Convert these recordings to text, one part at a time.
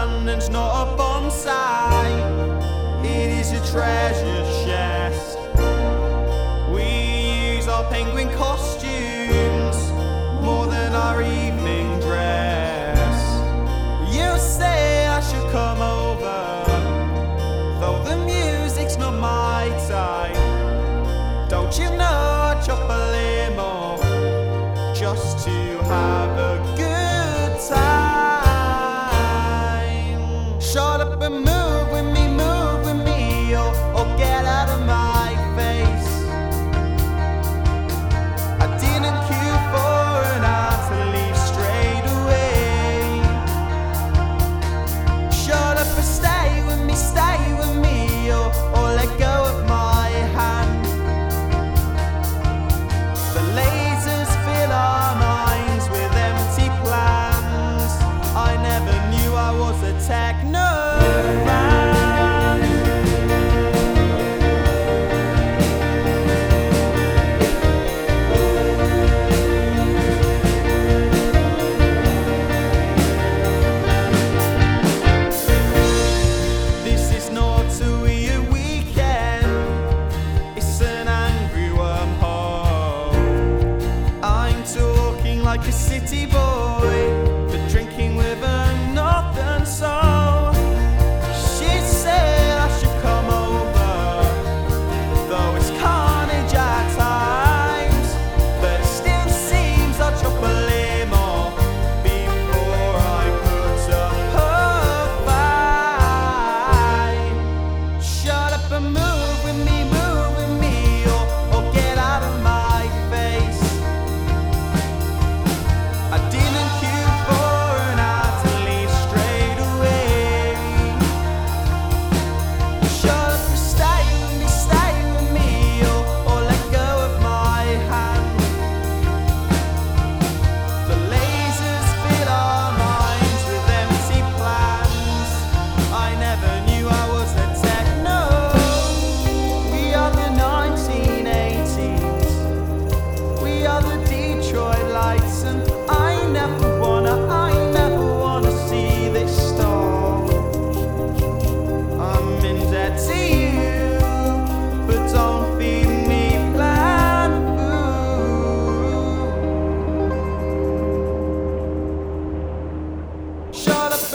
London's not a bonsai, it is a treasure chest. We use our penguin costumes more than our evening dress. You say I should come over, though the music's not my type. Don't you know I chop a limo just to have?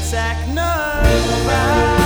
attack nobody.